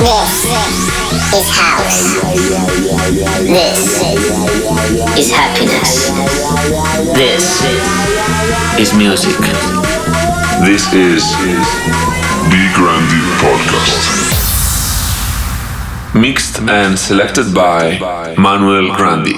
is house. This is happiness. This is music. This is the Grandi Podcast. Mixed and selected by Manuel Grandi.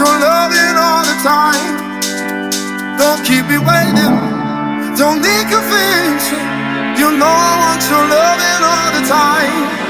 so loving all the time. Don't keep me waiting. Don't need convincing. You know I want your loving all the time.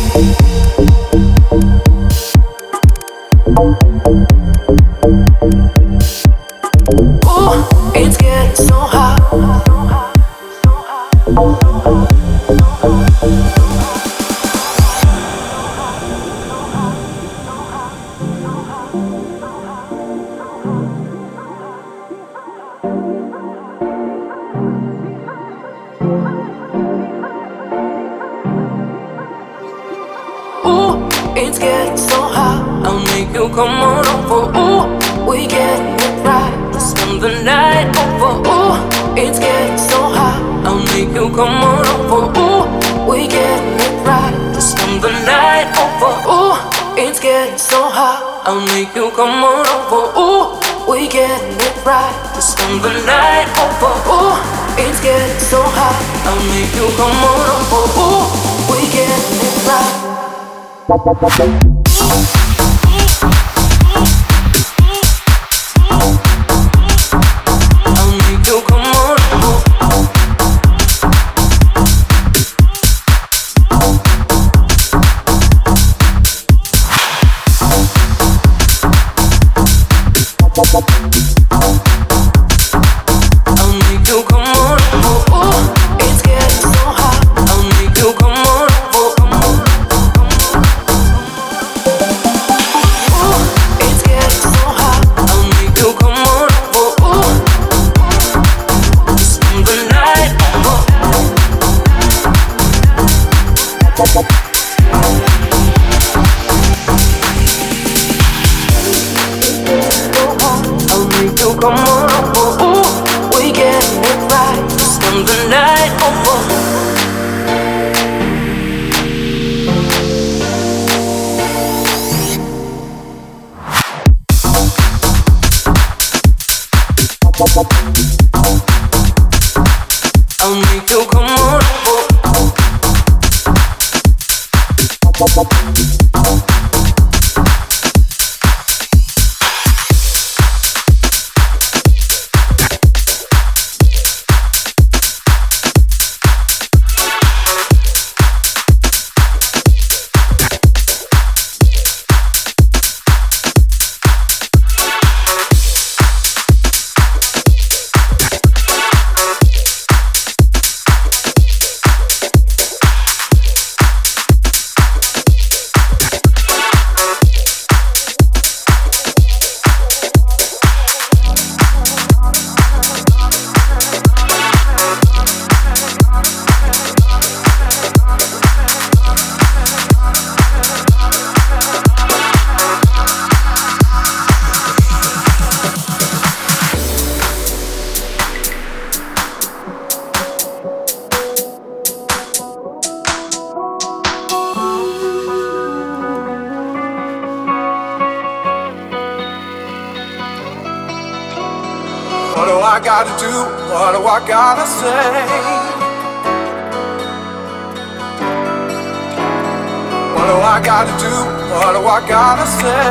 I gotta do? What do I gotta say?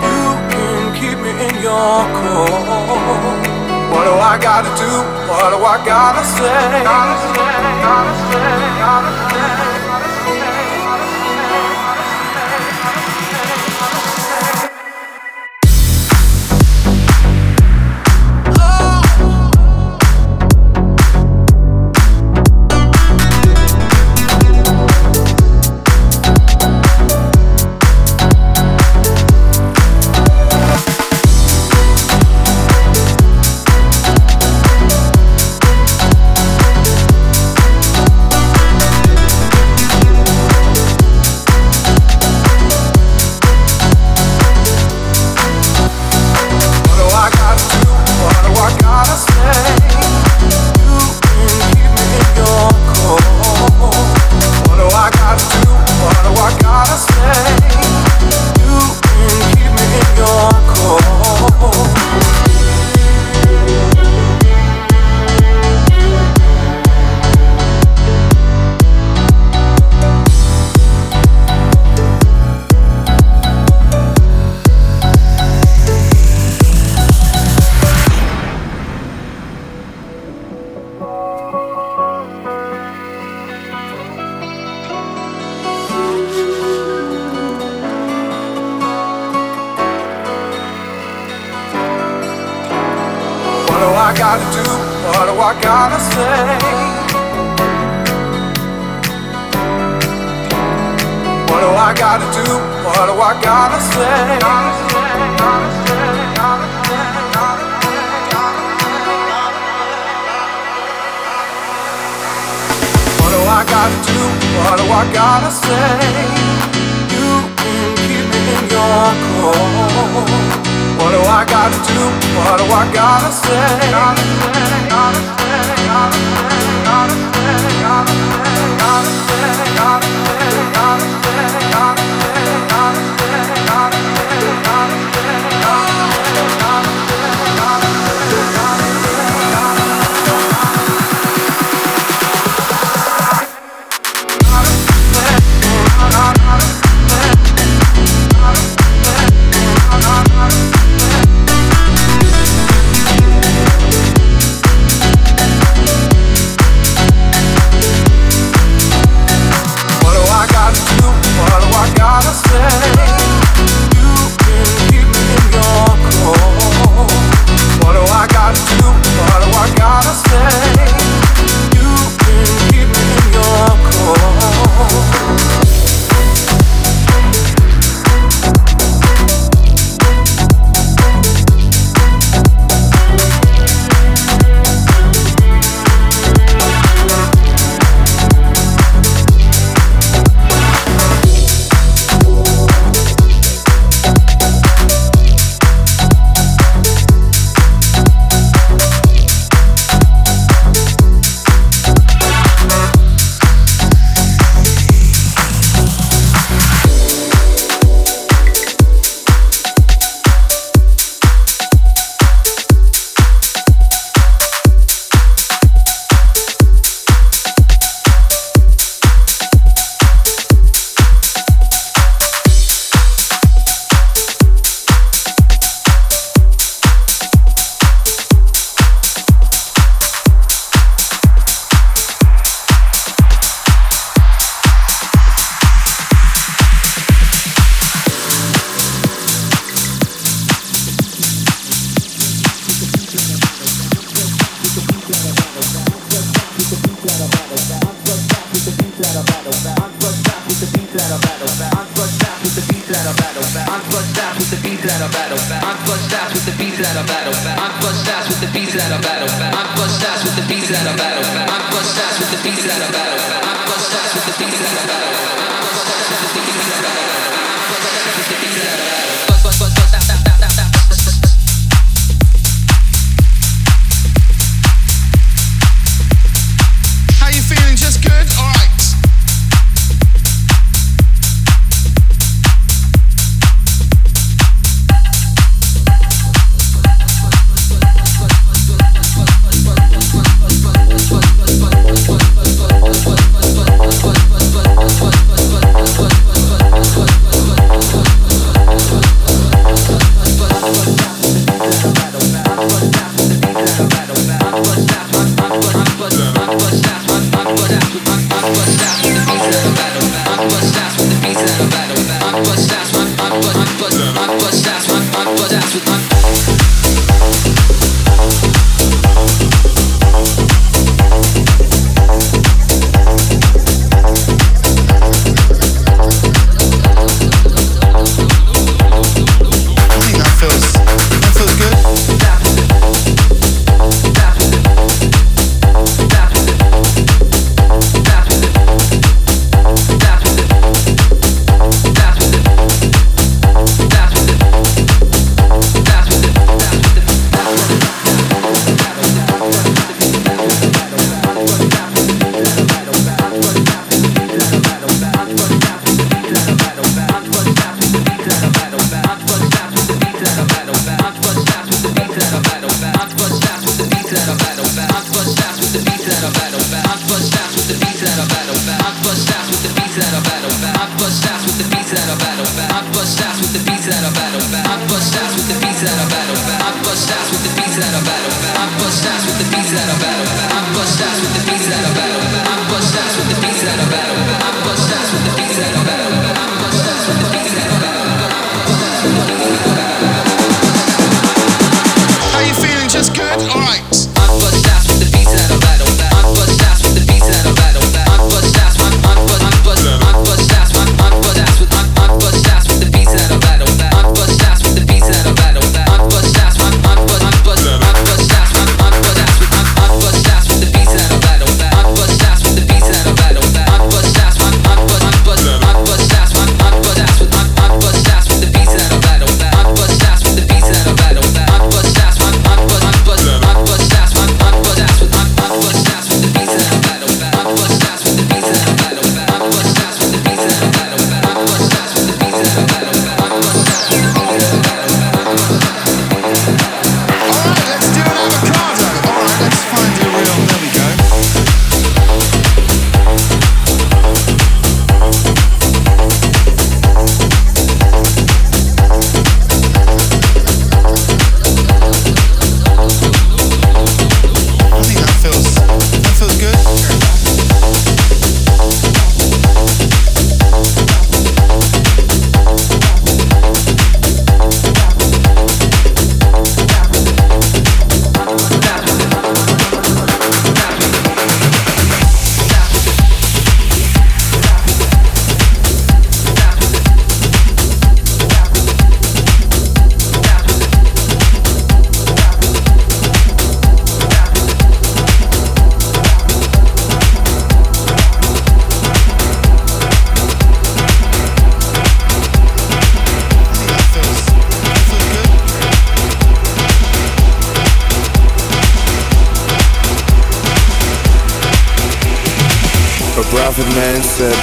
You can keep me in your core. What do I gotta do? What do I gotta say? Gotta say, gotta say, gotta say. I do? What do I gotta say? You can keep me in your core. What do I gotta do? What do I gotta say? Gotta say, gotta say,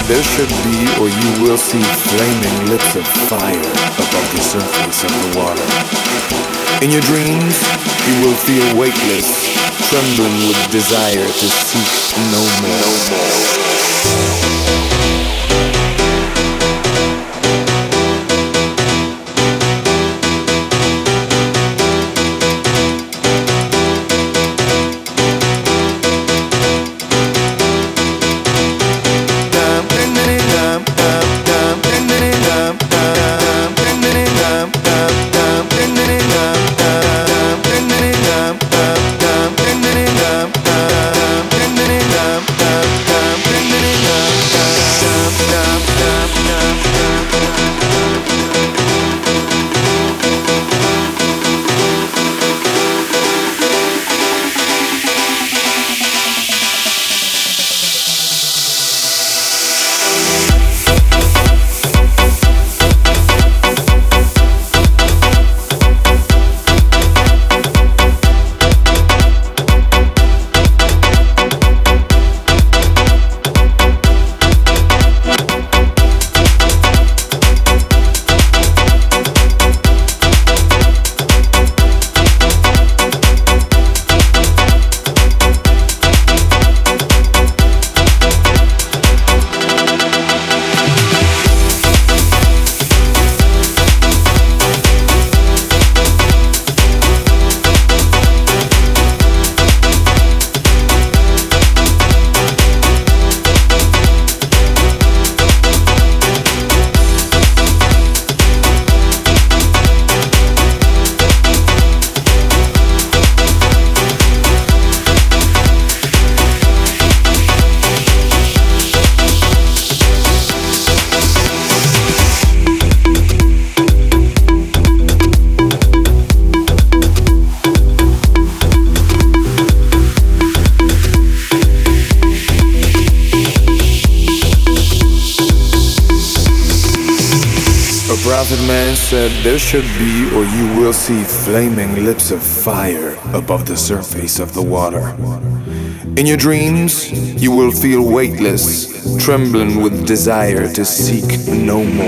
there should be, or you will see, flaming lips of fire above the surface of the water. In your dreams, you will feel weightless, trembling with desire to seek no more. No more. There should be, or you will see, flaming lips of fire above the surface of the water. In your dreams, you will feel weightless, trembling with desire to seek no more.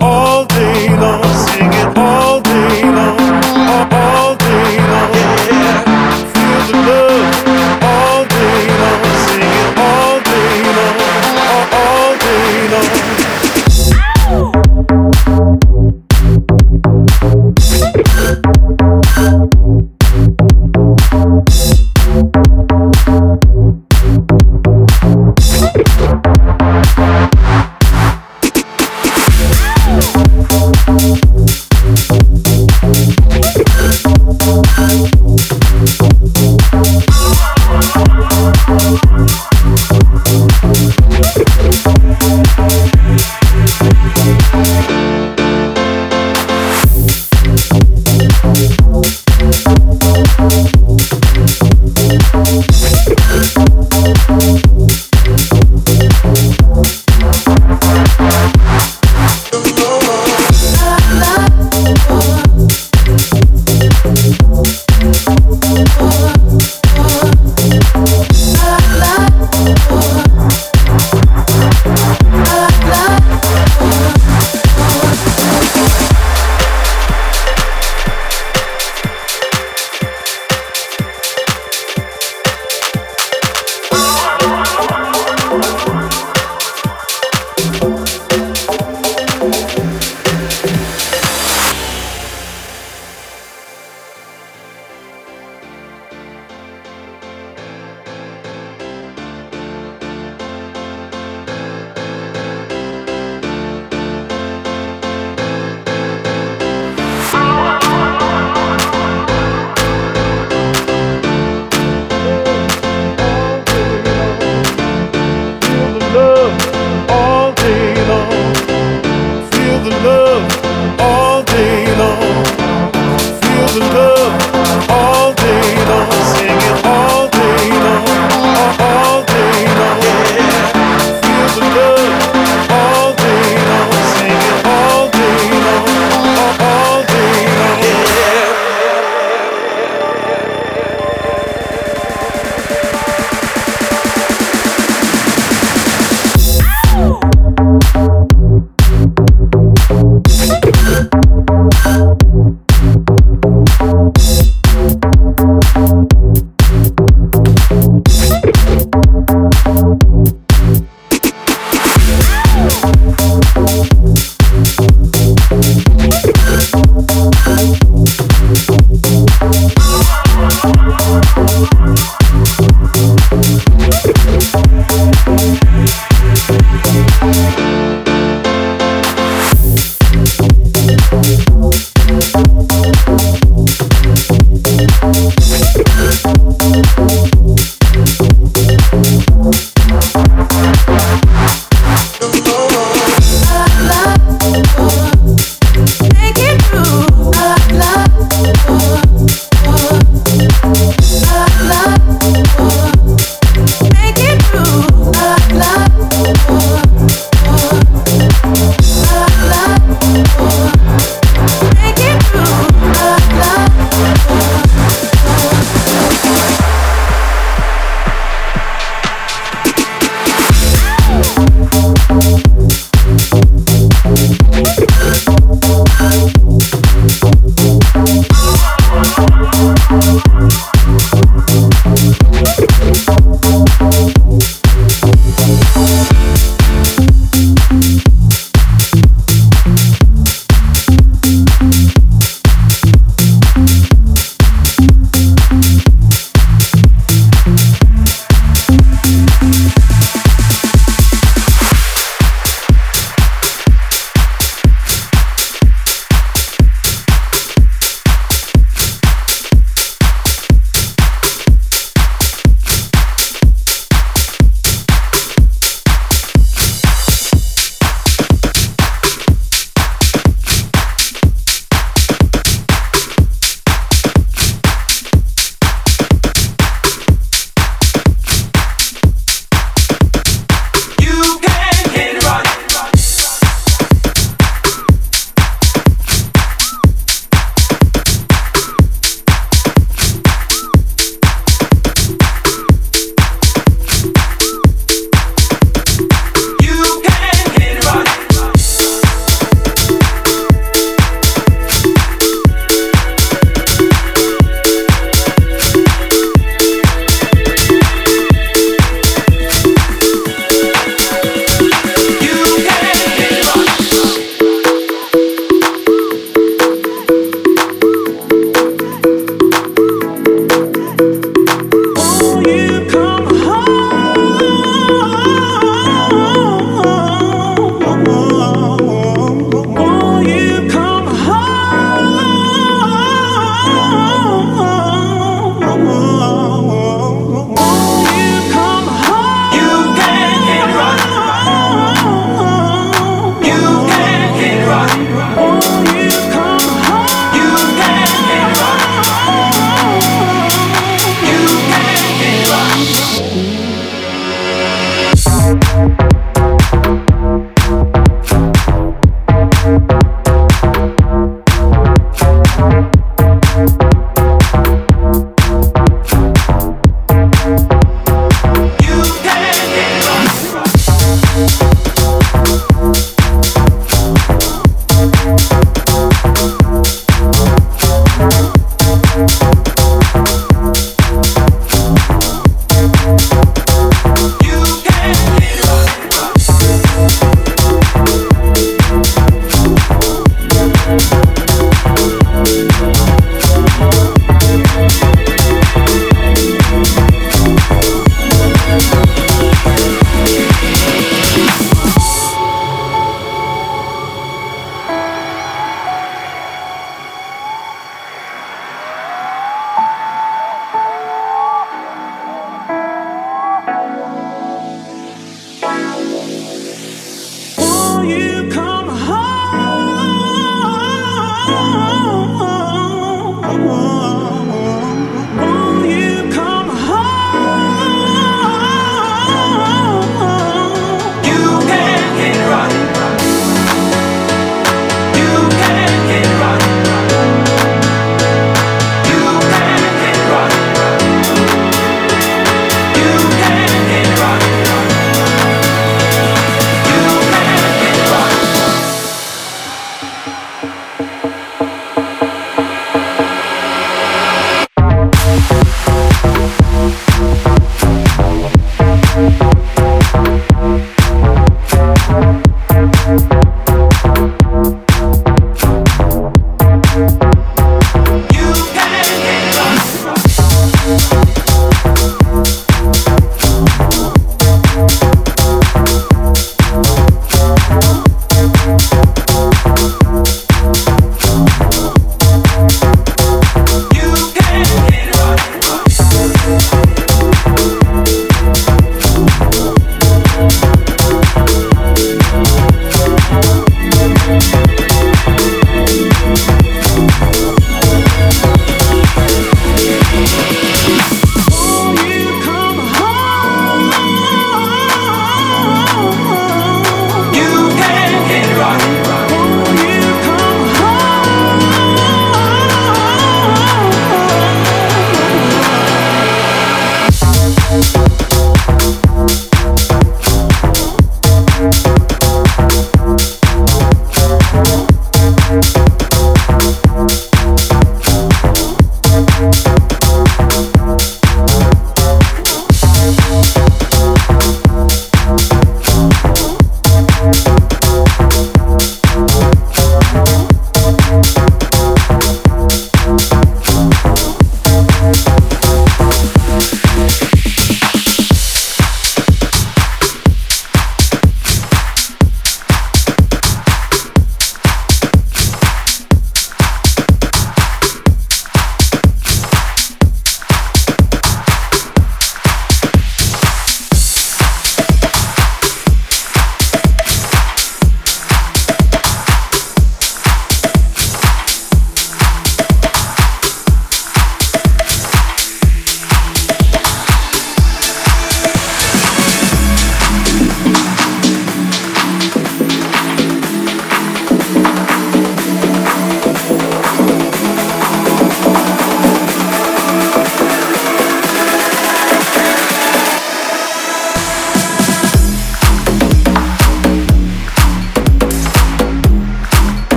all day long. Sing all day long, all, day long. Yeah. Feel the love.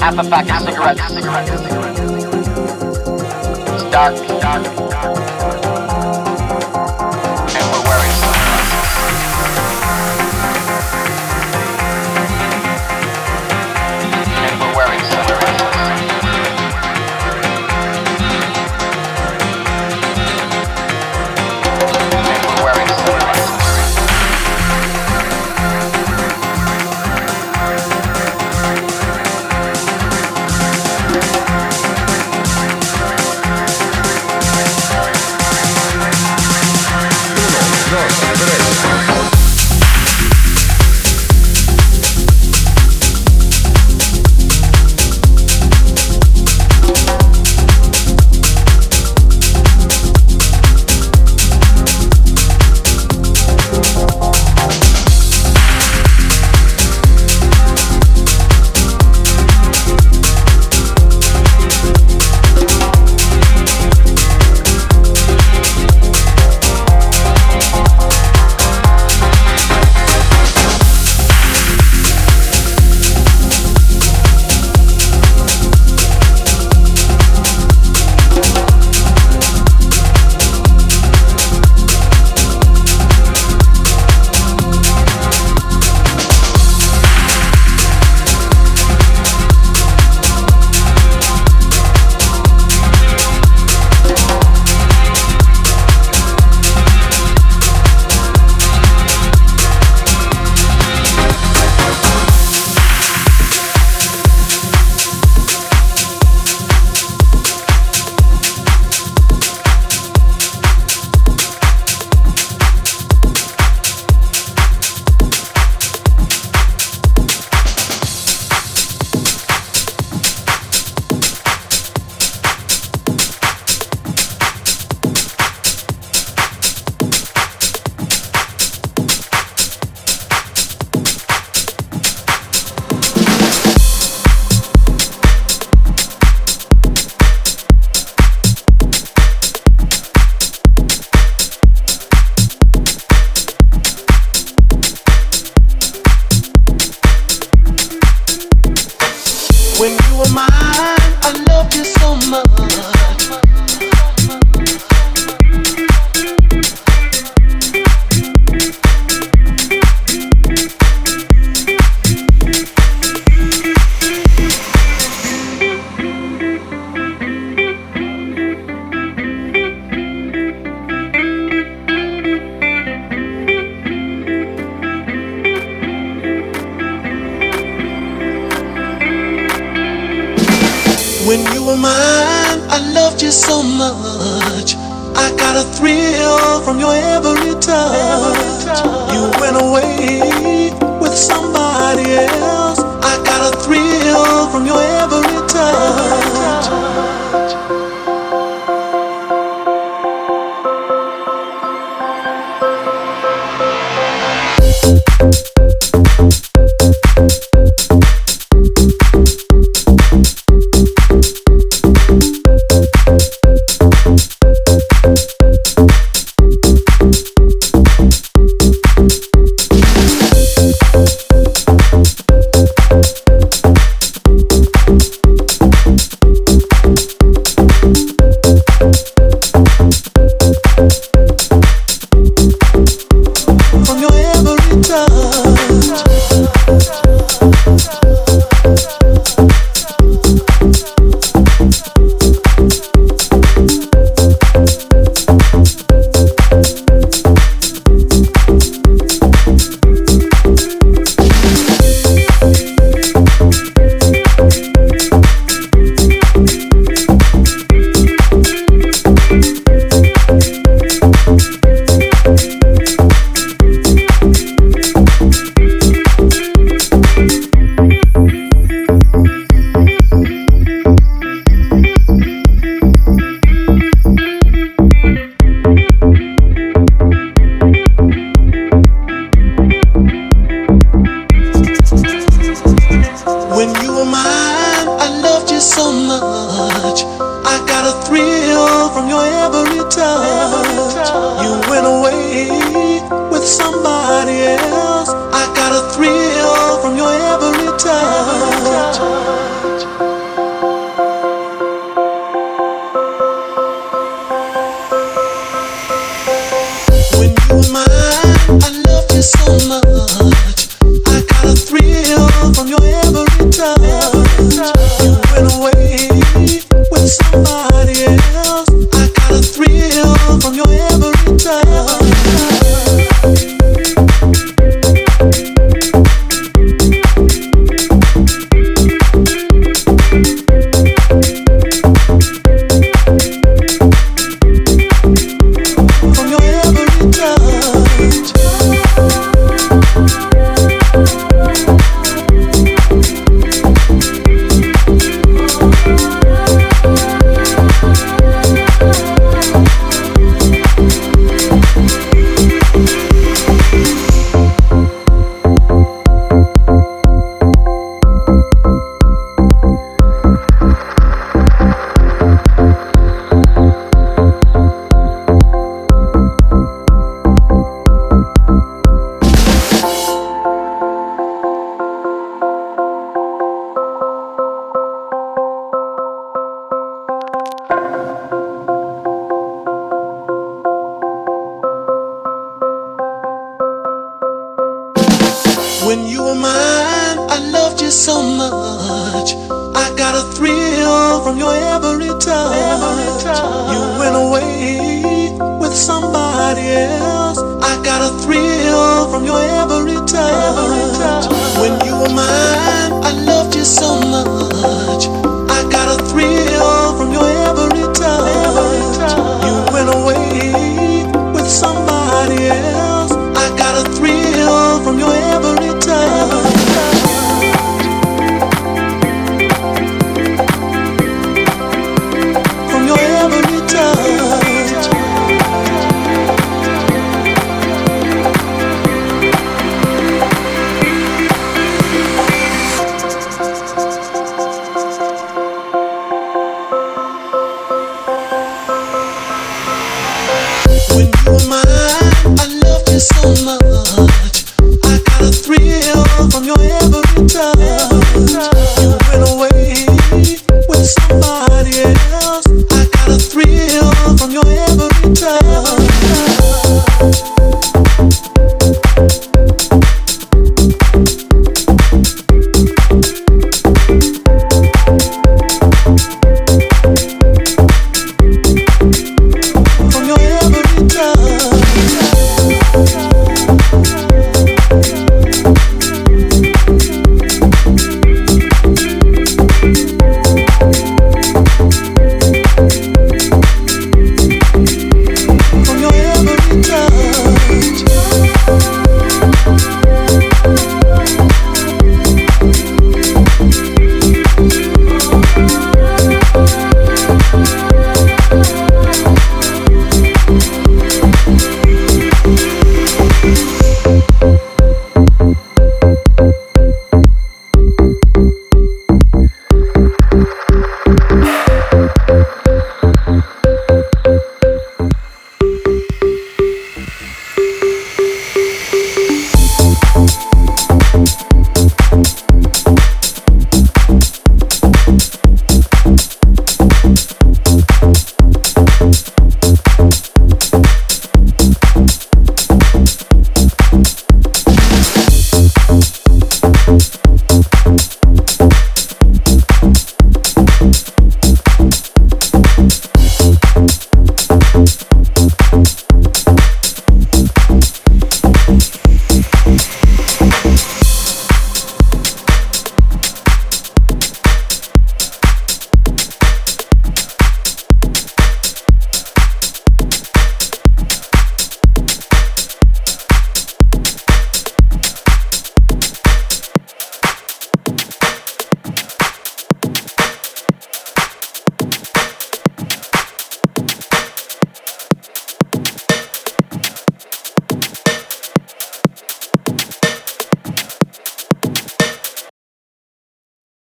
Half a pack of cigarettes. It's dark. Dark.